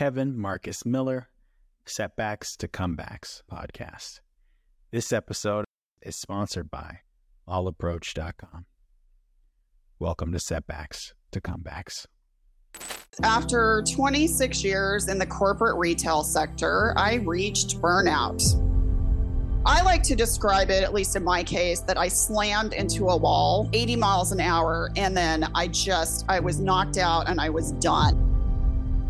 Kevin Marcus Miller, Setbacks to Comebacks podcast. This episode is sponsored by allapproach.com. Welcome to Setbacks to Comebacks. After 26 years in the corporate retail sector, I reached burnout. I like to describe it, at least in my case, that I slammed into a wall 80 miles an hour and then I just, I was knocked out and I was done.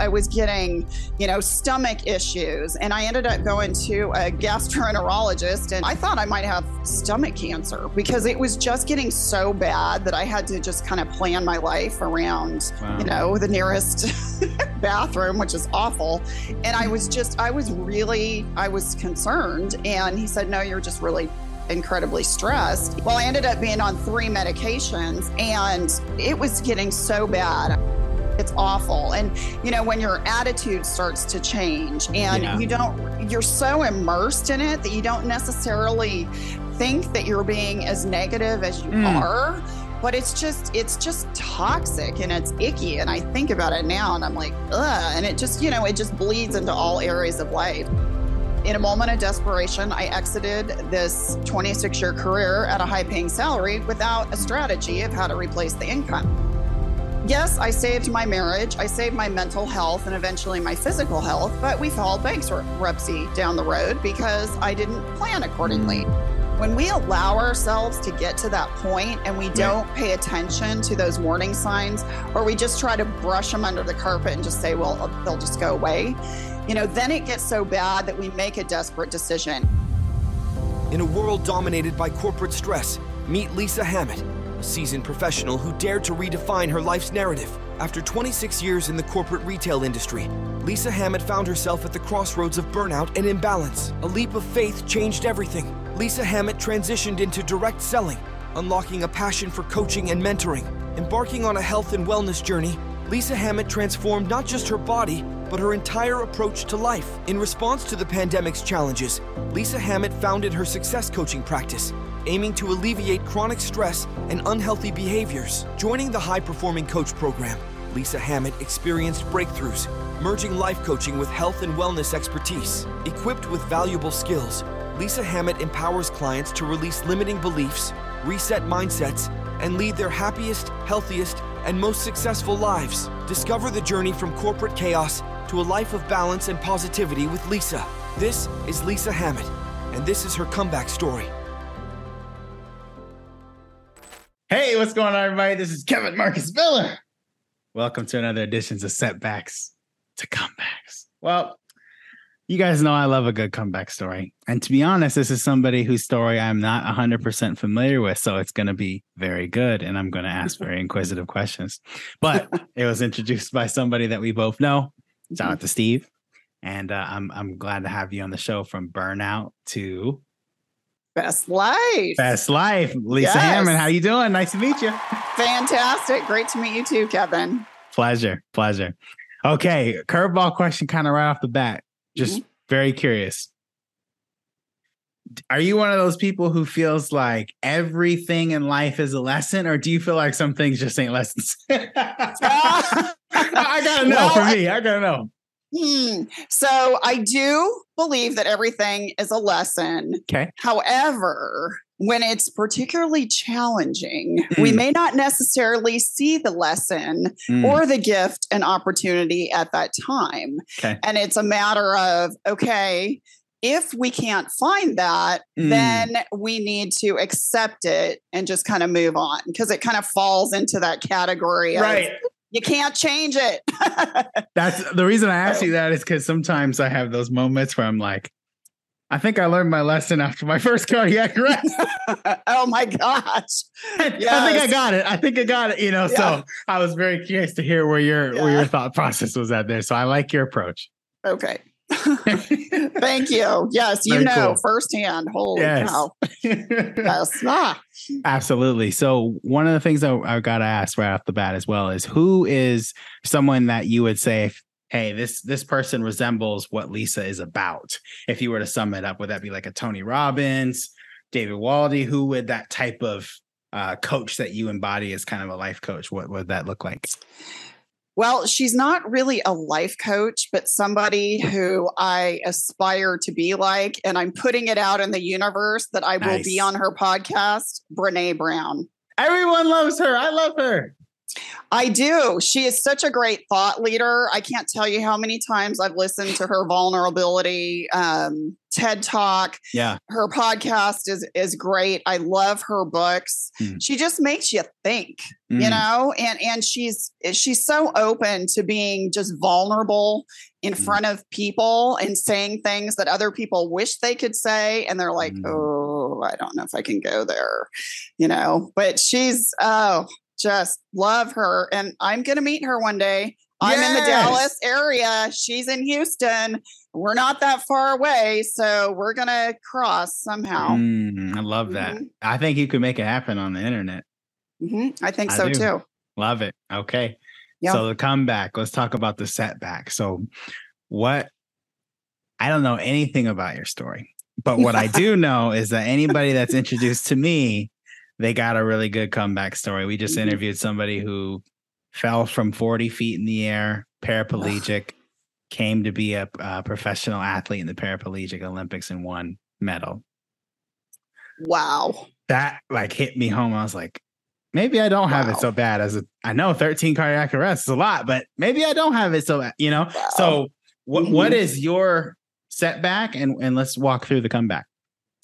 I was getting, you know, stomach issues. And I ended up going to a gastroenterologist and I thought I might have stomach cancer because it was just getting so bad that I had to just kind of plan my life around, wow. you know, the nearest bathroom, which is awful. And I was just, I was really, I was concerned. And he said, no, you're just really incredibly stressed. Well, I ended up being on three medications and it was getting so bad. It's awful. And, you know, when your attitude starts to change and yeah. you don't, you're so immersed in it that you don't necessarily think that you're being as negative as you mm. are but it's just it's just toxic and it's icky and i think about it now and i'm like ugh and it just you know it just bleeds into all areas of life in a moment of desperation i exited this 26 year career at a high paying salary without a strategy of how to replace the income Yes, I saved my marriage, I saved my mental health, and eventually my physical health, but we filed bankruptcy down the road because I didn't plan accordingly. Mm. When we allow ourselves to get to that point and we don't pay attention to those warning signs, or we just try to brush them under the carpet and just say, well, uh, they'll just go away, you know, then it gets so bad that we make a desperate decision. In a world dominated by corporate stress, meet Lisa Hammett a seasoned professional who dared to redefine her life's narrative. After 26 years in the corporate retail industry, Lisa Hammett found herself at the crossroads of burnout and imbalance. A leap of faith changed everything. Lisa Hammett transitioned into direct selling, unlocking a passion for coaching and mentoring. Embarking on a health and wellness journey, Lisa Hammett transformed not just her body, but her entire approach to life. In response to the pandemic's challenges, Lisa Hammett founded her success coaching practice aiming to alleviate chronic stress and unhealthy behaviors. Joining the High Performing Coach program, Lisa Hammett experienced breakthroughs, merging life coaching with health and wellness expertise. Equipped with valuable skills, Lisa Hammett empowers clients to release limiting beliefs, reset mindsets, and lead their happiest, healthiest, and most successful lives. Discover the journey from corporate chaos to a life of balance and positivity with Lisa. This is Lisa Hammett, and this is her comeback story. Hey, what's going on, everybody? This is Kevin Marcus Miller. Welcome to another edition of Setbacks to Comebacks. Well, you guys know I love a good comeback story. And to be honest, this is somebody whose story I'm not 100% familiar with. So it's going to be very good. And I'm going to ask very inquisitive questions. But it was introduced by somebody that we both know. Shout out to Steve. And uh, I'm, I'm glad to have you on the show from burnout to Best life. Best life. Lisa yes. Hammett, how you doing? Nice to meet you. Fantastic. Great to meet you too, Kevin. Pleasure. Pleasure. Okay, curveball question kind of right off the bat. Just mm-hmm. very curious. Are you one of those people who feels like everything in life is a lesson, or do you feel like some things just ain't lessons? I gotta know well, for me. I gotta know. Hmm. So I do believe that everything is a lesson. Okay. However, when it's particularly challenging, mm. we may not necessarily see the lesson mm. or the gift and opportunity at that time. Okay. And it's a matter of, okay, if we can't find that, mm. then we need to accept it and just kind of move on because it kind of falls into that category right. of you can't change it. That's the reason I ask you that is because sometimes I have those moments where I'm like, I think I learned my lesson after my first cardiac arrest. oh my gosh. Yes. I think I got it. I think I got it. You know, yeah. so I was very curious to hear where your yeah. where your thought process was at there. So I like your approach. Okay. Thank you. Yes, you Very know cool. firsthand. Holy yes. cow. yes. Ah. Absolutely. So one of the things that I got to ask right off the bat as well is who is someone that you would say, hey, this this person resembles what Lisa is about? If you were to sum it up, would that be like a Tony Robbins, David Waldie? Who would that type of uh, coach that you embody as kind of a life coach? What would that look like? Well, she's not really a life coach, but somebody who I aspire to be like. And I'm putting it out in the universe that I will be on her podcast, Brene Brown. Everyone loves her. I love her. I do. She is such a great thought leader. I can't tell you how many times I've listened to her vulnerability um, TED Talk. Yeah, her podcast is is great. I love her books. Mm. She just makes you think, mm. you know, and and she's she's so open to being just vulnerable in mm. front of people and saying things that other people wish they could say, and they're like, mm. oh, I don't know if I can go there, you know. But she's oh just love her. And I'm going to meet her one day. I'm yes. in the Dallas area. She's in Houston. We're not that far away. So we're going to cross somehow. Mm, I love that. Mm-hmm. I think you could make it happen on the internet. Mm-hmm. I think I so do. too. Love it. Okay. Yep. So the comeback, let's talk about the setback. So, what I don't know anything about your story, but what I do know is that anybody that's introduced to me they got a really good comeback story. We just mm-hmm. interviewed somebody who fell from 40 feet in the air, paraplegic, came to be a, a, professional athlete in the paraplegic Olympics and won medal. Wow. That like hit me home. I was like, maybe I don't wow. have it so bad as a, I know 13 cardiac arrests is a lot, but maybe I don't have it so bad, you know? Wow. So what, mm-hmm. what is your setback and, and let's walk through the comeback.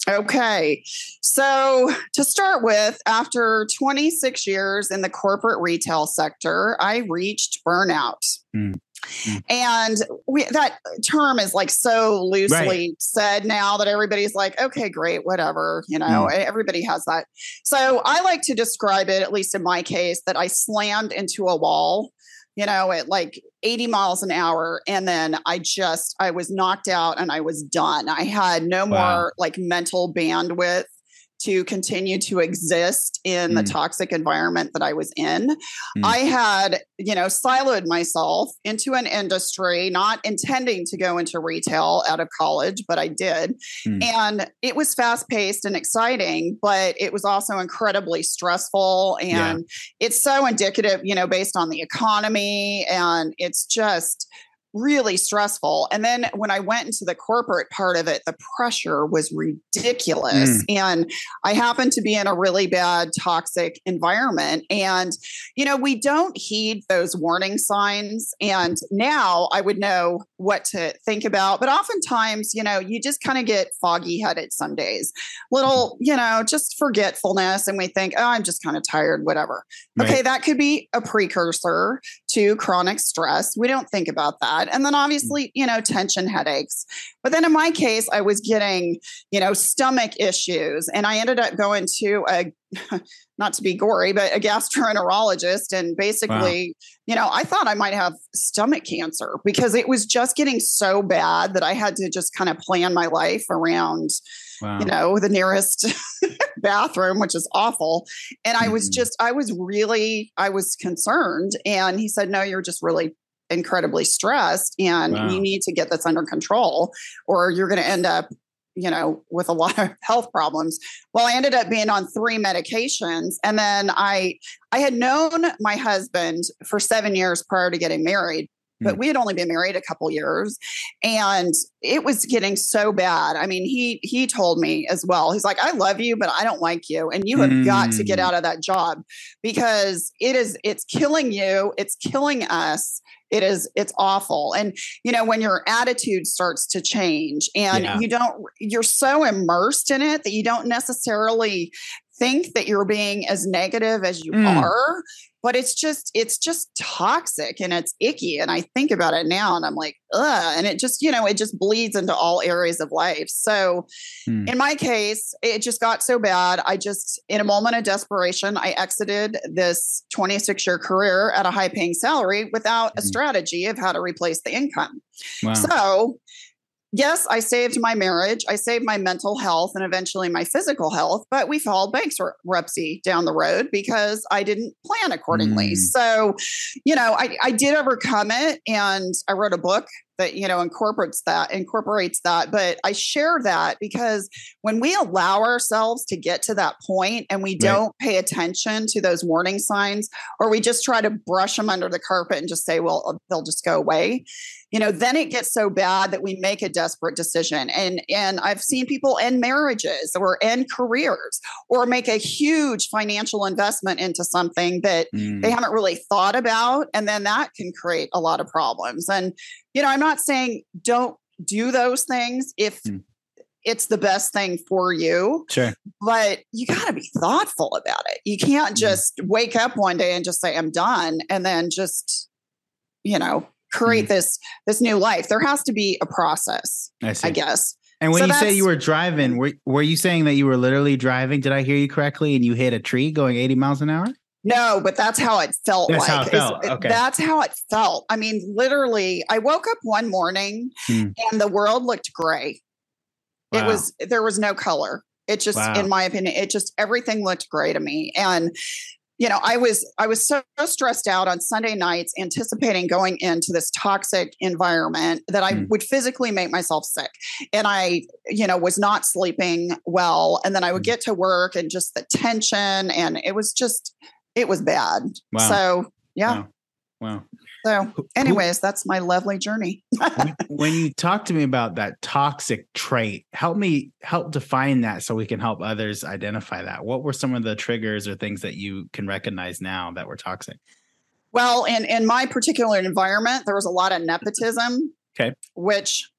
Okay. So, to start with, after 26 years in the corporate retail sector, I reached burnout. Mm. Mm. And we, that term is like so loosely right. said now that everybody's like, okay, great, whatever. You know, mm. everybody has that. So I like to describe it, at least in my case, that I slammed into a wall you know, at like 80 miles an hour. And then I just, I was knocked out and I was done. I had no wow. more like mental bandwidth to continue to exist in mm. the toxic environment that I was in. Mm. I had, you know, siloed myself into an industry, not intending to go into retail out of college, but I did. Mm. And it was fast paced and exciting, but it was also incredibly stressful. And yeah. it's so indicative, you know, based on the economy. And it's just, really stressful. And then when I went into the corporate part of it, the pressure was ridiculous. Mm. And I happened to be in a really bad toxic environment. And, you know, we don't heed those warning signs. And now I would know what to think about. But oftentimes, you know, you just kind of get foggy headed some days, little, you know, just forgetfulness. And we think, oh, I'm just kind of tired, whatever. Right. Okay, that could be a precursor to chronic stress. We don't think about that. And then mm. obviously, you know, tension headaches. But then in my case, I was getting, you know, stomach issues. And I ended up going to a, not to be gory, but a gastroenterologist. And basically, wow. you know, I thought I might have stomach cancer because it was just getting so bad that I had to just kind of plan my life around wow. you know, the nearest bathroom, which is awful. And I was mm-hmm. just, I was really, I was concerned. And he said, no, you're just really incredibly stressed and wow. you need to get this under control or you're going to end up you know with a lot of health problems well i ended up being on three medications and then i i had known my husband for 7 years prior to getting married but hmm. we had only been married a couple years and it was getting so bad i mean he he told me as well he's like i love you but i don't like you and you have mm. got to get hmm. out of that job because it is it's killing you it's killing us it is it's awful and you know when your attitude starts to change and yeah. you don't you're so immersed in it that you don't necessarily think that you're being as negative as you mm. are but it's just it's just toxic and it's icky and i think about it now and i'm like ugh and it just you know it just bleeds into all areas of life so mm. in my case it just got so bad i just in a moment of desperation i exited this 26 year career at a high paying salary without mm. a hmm. strategy of how to replace the income wow. so yes, I saved my marriage, I saved my mental health and eventually my physical health, but we filed bankruptcy down the road because I didn't plan accordingly. Mm. So, you know, I, I did overcome it and I wrote a book that you know incorporates that incorporates that but i share that because when we allow ourselves to get to that point and we don't right. pay attention to those warning signs or we just try to brush them under the carpet and just say well they'll just go away you know then it gets so bad that we make a desperate decision and and i've seen people end marriages or end careers or make a huge financial investment into something that mm. they haven't really thought about and then that can create a lot of problems and you know i'm not saying don't do those things if mm. it's the best thing for you sure but you got to be thoughtful about it you can't mm. just mm. wake up one day and just say i'm done and then just you know create mm this this new life there has to be a process I, I guess and when so you say you were driving were, were you saying that you were literally driving did i hear you correctly and you hit a tree going 80 miles an hour no, but that's how it felt that's like. How it felt. Okay. That's how it felt. I mean, literally, I woke up one morning hmm. and the world looked gray. Wow. It was there was no color. It just, wow. in my opinion, it just everything looked gray to me. And you know, I was I was so stressed out on Sunday nights, anticipating going into this toxic environment that I mm. would physically make myself sick, and I, you know, was not sleeping well, and then I would hmm. get to work and just the tension, and it was just it was bad. Wow. So yeah. Wow. wow. So, anyways, that's my lovely journey. when you talk to me about that toxic trait, help me help define that so we can help others identify that. What were some of the triggers or things that you can recognize now that were toxic? Well, in in my particular environment, there was a lot of nepotism. Okay. Which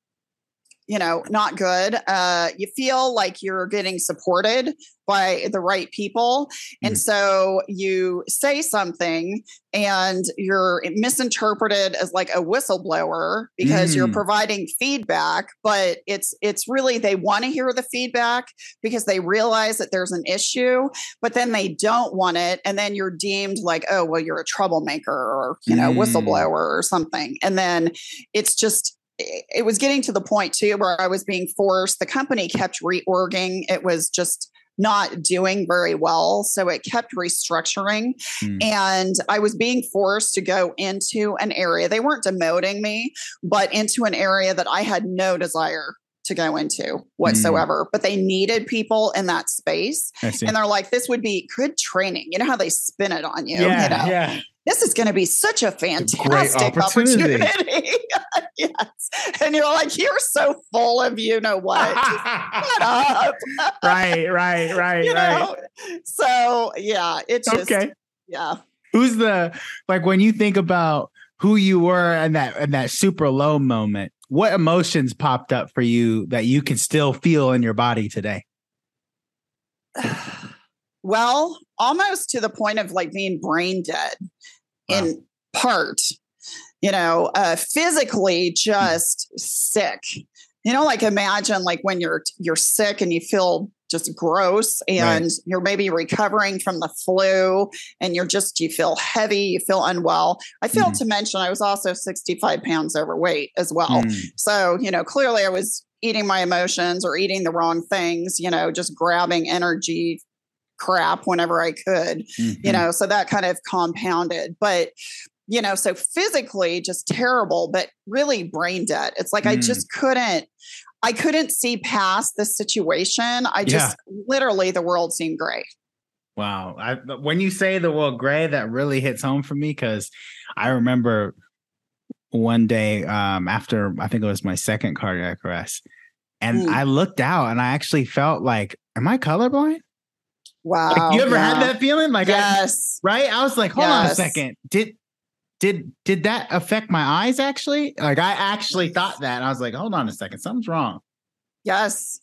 you know, not good. Uh, you feel like you're getting supported by the right people. And mm. so you say something and you're misinterpreted as like a whistleblower because mm. you're providing feedback, but it's it's really they want to hear the feedback because they realize that there's an issue, but then they don't want it. And then you're deemed like, oh, well, you're a troublemaker or, you know, mm. whistleblower or something. And then it's just it was getting to the point too where I was being forced. The company kept reorging. It was just not doing very well. So it kept restructuring. Mm. And I was being forced to go into an area. They weren't demoting me, but into an area that I had no desire to go into whatsoever. Mm. But they needed people in that space. And they're like, this would be good training. You know how they spin it on you. Yeah, you know? yeah this is going to be such a fantastic a opportunity. opportunity. yes. And you're like, you're so full of you know what. shut up. right, right, right, you right. Know? So yeah, it's just, okay. Yeah. Who's the like when you think about who you were in that in that super low moment, what emotions popped up for you that you can still feel in your body today? well, almost to the point of like being brain dead wow. in part, you know, uh, physically just sick. You know, like imagine like when you're you're sick and you feel just gross and right. you're maybe recovering from the flu and you're just you feel heavy you feel unwell i failed mm. to mention i was also 65 pounds overweight as well mm. so you know clearly i was eating my emotions or eating the wrong things you know just grabbing energy crap whenever I could, mm-hmm. you know, so that kind of compounded. But, you know, so physically just terrible, but really brain dead. It's like mm. I just couldn't, I couldn't see past the situation. I just yeah. literally the world seemed gray. Wow. I, when you say the world gray, that really hits home for me because I remember one day um, after I think it was my second cardiac arrest, and mm. I looked out and I actually felt like, am I colorblind? Wow. Like, you ever yeah. had that feeling? Like, yes. I, right? I was like, hold yes. on a second. Did did did that affect my eyes actually? Like I actually thought that. I was like, hold on a second, something's wrong. Yes.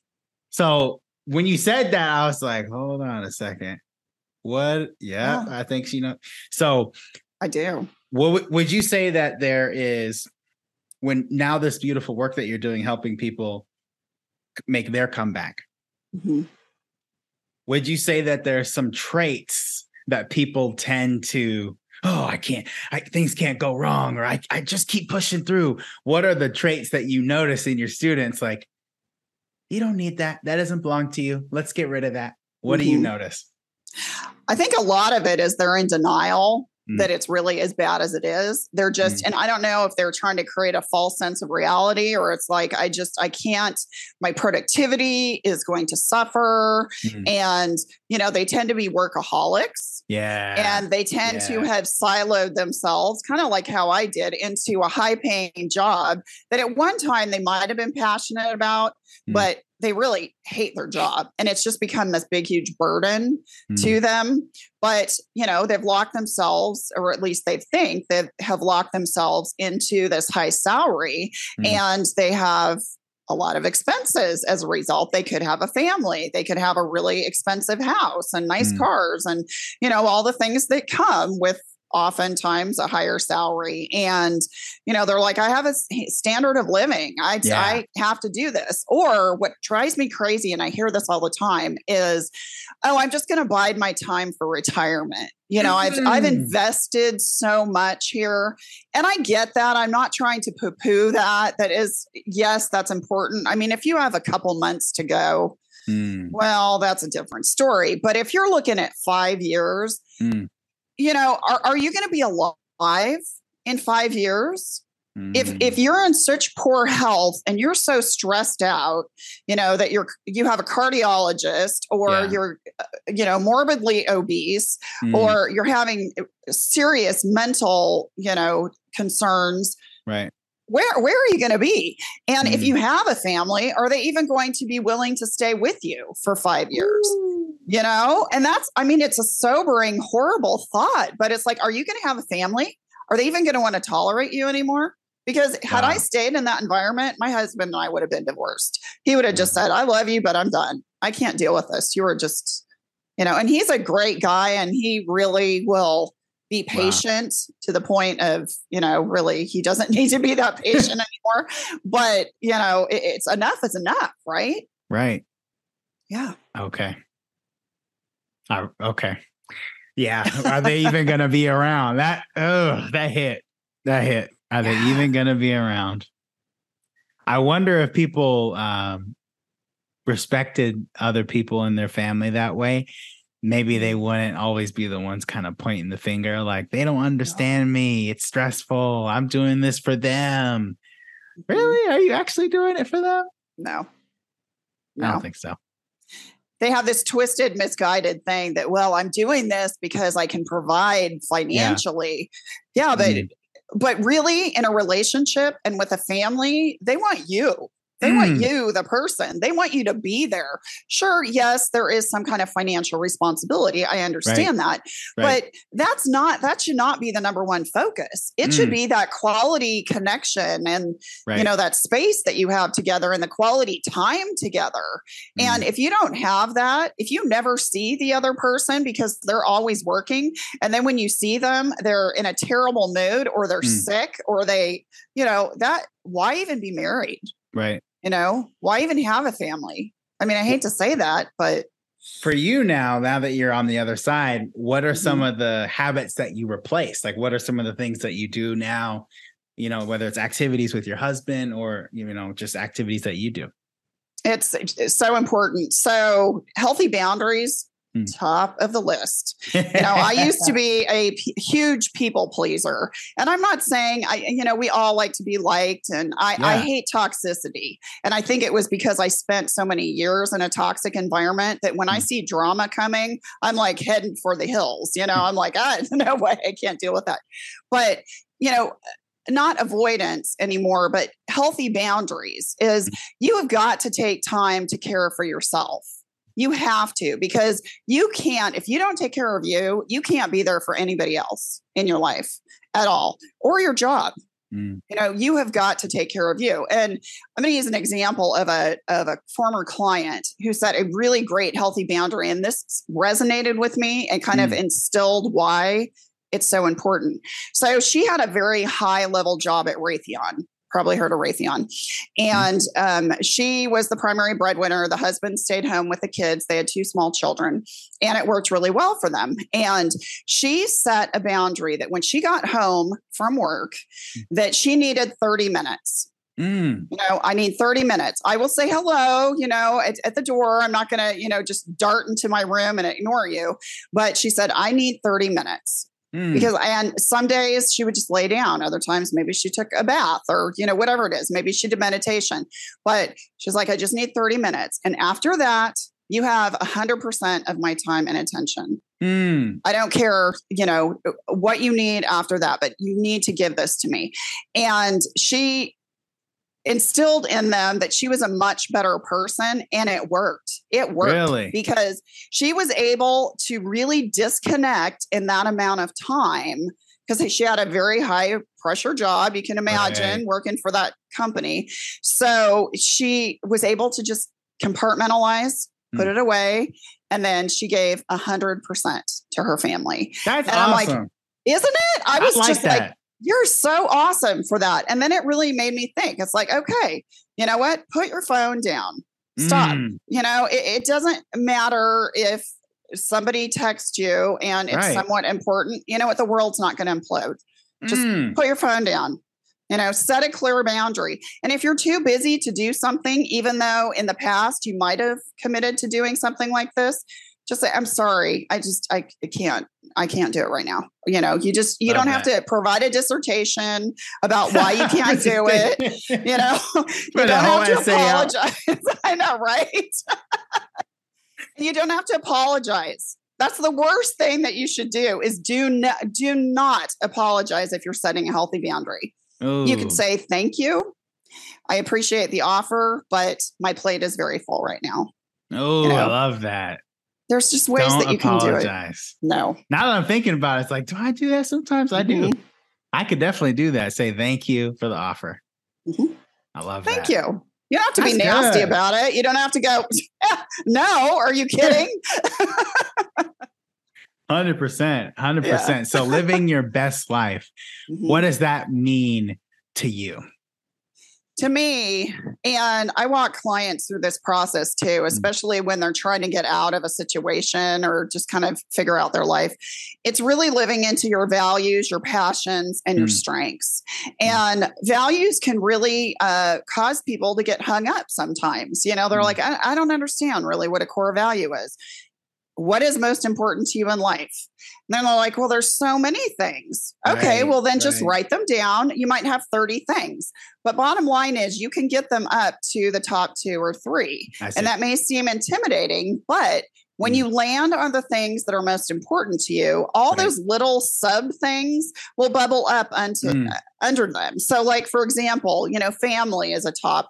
So when you said that, I was like, hold on a second. What? Yeah, yeah. I think she know. So I do. What would you say that there is when now this beautiful work that you're doing helping people make their comeback? Mm-hmm would you say that there are some traits that people tend to oh i can't I, things can't go wrong or I, I just keep pushing through. What are the traits that you notice in your students like you don't need that. That doesn't belong to you. Let's get rid of that. What mm-hmm. do you mm-hmm. notice? I think a lot of it is they're in denial mm. that it's really as bad as it is. They're just, mm. and I don't know if they're trying to create a false sense of reality or it's like, I just, I can't, my productivity is going to suffer. Mm. And, you know, they tend to be workaholics. Yeah. And they tend yeah. to have siloed themselves, kind of like how I did, into a high paying job that at one time they might have been passionate about, mm. but they really hate their job and it's just become this big huge burden mm. to them but you know they've locked themselves or at least they think they have locked themselves into this high salary mm. and they have a lot of expenses as a result they could have a family they could have a really expensive house and nice mm. cars and you know all the things that come with oftentimes a higher salary and you know they're like i have a standard of living i yeah. i have to do this or what drives me crazy and i hear this all the time is oh i'm just going to bide my time for retirement you know mm-hmm. i've i've mm. invested so much here and i get that i'm not trying to poo poo that that is yes that's important i mean if you have a couple months to go mm. well that's a different story but if you're looking at 5 years mm you know, are, are you going to be alive in five years? If mm. if you're in such poor health and you're so stressed out, you know that you're you have a cardiologist or yeah. you're uh, you know morbidly obese mm. or you're having uh, serious mental you know concerns, right? Where where are you going to be? And mm. if you have a family, are they even going to be willing to stay with you for five years? You know? And that's i mean it's a sobering horrible thought but it's like are you going to have a family? Are they even going to want to tolerate you anymore? Because had wow. i stayed in that environment my husband and i would have been divorced. He would have just said i love you but i'm done. I can't deal with this. You are just you know? And he's a great guy and he really will be patient wow. to the point of you know really he doesn't need to be that patient anymore. But you know it, it's enough is enough right? Right. Yeah. Okay uh, okay. Yeah. Are they even going to be around? That, oh, that hit. That hit. Are they even going to be around? I wonder if people um, respected other people in their family that way. Maybe they wouldn't always be the ones kind of pointing the finger, like, they don't understand me. It's stressful. I'm doing this for them. Mm-hmm. Really? Are you actually doing it for them? No. no. I don't think so they have this twisted, misguided thing that, well, I'm doing this because I can provide financially. Yeah, yeah but mm-hmm. but really in a relationship and with a family, they want you. They mm. want you, the person. They want you to be there. Sure, yes, there is some kind of financial responsibility. I understand right. that. Right. But that's not that should not be the number one focus. It mm. should be that quality connection and right. you know that space that you have together and the quality time together. Mm. And if you don't have that, if you never see the other person because they're always working and then when you see them, they're in a terrible mood or they're mm. sick or they, you know, that why even be married? Right. You know, why even have a family? I mean, I hate to say that, but for you now, now that you're on the other side, what are mm-hmm. some of the habits that you replace? Like, what are some of the things that you do now? You know, whether it's activities with your husband or, you know, just activities that you do. It's, it's so important. So, healthy boundaries. Top of the list. You know, I used to be a p- huge people pleaser, and I'm not saying I, you know, we all like to be liked, and I, yeah. I hate toxicity, and I think it was because I spent so many years in a toxic environment that when. I see drama coming, I'm like heading for the hills. You know, mm. I'm like, ah, no way, I can't deal with that. But you know, not avoidance anymore, but healthy boundaries is you have got to take time to care for yourself. You have to because you can't, if you don't take care of you, you can't be there for anybody else in your life at all or your job. Mm. You know, you have got to take care of you. And I'm going to use an example of a of a former client who set a really great healthy boundary and this resonated with me and kind mm. of instilled why it's so important. So she had a very high level job at Raytheon probably heard of Raytheon. And um, she was the primary breadwinner. The husband stayed home with the kids. They had two small children, and it worked really well for them. And she set a boundary that when she got home from work, that she needed 30 minutes. Mm. You know, I need 30 minutes. I will say hello, you know, at, at the door. I'm not going to, you know, just dart into my room and ignore you. But she said, I need 30 minutes. Mm. Because and some days she would just lay down. Other times maybe she took a bath or you know whatever it is. Maybe she did meditation. But she's like, I just need 30 minutes. And after that, you have 100% of my time and attention. Mm. I don't care, you know, what you need after that, but you need to give this to me. And she instilled in them that she was a much better person and it worked. It worked really? because she was able to really disconnect in that amount of time because she had a very high pressure job you can imagine right. working for that company so she was able to just compartmentalize put mm. it away and then she gave a hundred percent to her family that's and awesome. i'm like isn't it i was I like just that. like you're so awesome for that. And then it really made me think it's like, okay, you know what? Put your phone down. Stop. Mm. You know, it, it, doesn't matter if somebody texts you and it's right. somewhat important. You know what? The world's not going to implode. Just mm. put your phone down. You know, set a clear boundary. And if you're too busy to do something, even though in the past you might have committed to doing something like this, just say, I'm sorry. I just, I, I can't, I can't do it right now. You know, you just, you okay. don't have to provide a dissertation about why you can't do it. You know, you don't have to apologize. I know, right? you don't have to apologize. That's the worst thing that you should do is do not, do not apologize if you're setting a healthy boundary. Ooh. You can say, thank you. I appreciate the offer, but my plate is very full right now. Oh, you know? I love that. There's just ways Don't that you apologize. can do it. No. Now that I'm thinking about it, it's like, do I do that sometimes? I mm-hmm. do. I could definitely do that. Say thank you for the offer. Mm-hmm. I love thank that. Thank you. You don't have to That's be nasty good. about it. You don't have to go, no, are you kidding? 100%. 100%. Yeah. so living your best life, mm-hmm. what does that mean to you? To me, and I walk clients through this process too, mm. especially when they're trying to get out of a situation or just kind of figure out their life. It's really living into your values, your passions, and mm. your strengths. Mm. And values can really uh, cause people to get hung up sometimes. You know, they're like, I, I don't understand really what a core value is what is most important to you in life? And then they're like, well, there's so many things. Okay, right, well, then right. just write them down. You might have 30 things. But bottom line is, you can get them up to the top two or three. And that may seem intimidating, but when you land on the things that are most important to you, all right. those little sub things will bubble up unto, mm. uh, under them. So, like for example, you know, family is a top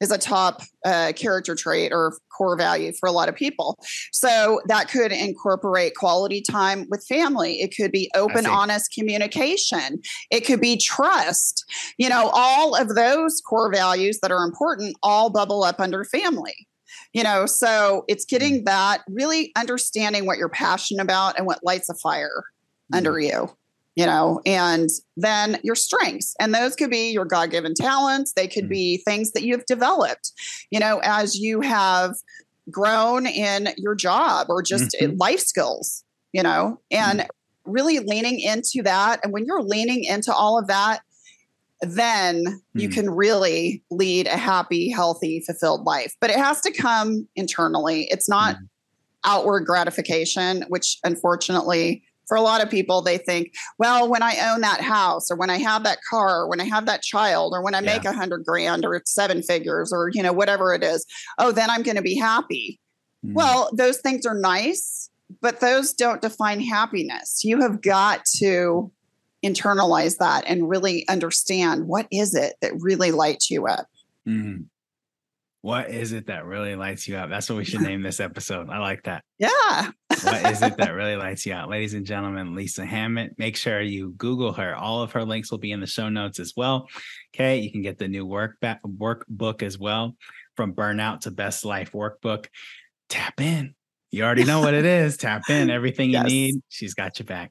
is a top uh, character trait or core value for a lot of people. So that could incorporate quality time with family. It could be open, honest communication. It could be trust. You know, all of those core values that are important all bubble up under family you know so it's getting mm. that really understanding what you're passionate about and what lights a fire under you you know and then your strengths and those could be your god-given talents they could mm-hmm. be things that you've developed you know as you have grown in your job or just mm-hmm. life skills you know and really leaning into that and when you're leaning into all of that then mm. you hmm. can really lead a happy, healthy, fulfilled life. But it has to come internally. It's not mm. outward gratification, which unfortunately, for a lot of people, they think, well, when I own that house or when I have that car or when I have that child or when I make a hundred grand or seven figures or, you know, whatever it is, oh, then I'm going to be happy. Mm. Well, those things are nice, but those don't define happiness. You have got to internalize that and really understand what is it that really lights you up. Mm. What is it that really lights you up? That's what we should name this episode. I like that. Yeah. what is it that really lights you up? Ladies and gentlemen, Lisa Hammett. Make sure you Google her. All of her links will be in the show notes as well. Okay. You can get the new work back, workbook as well from burnout to best life workbook. Tap in. You already know what it is. Tap in everything yes. you need. She's got you back.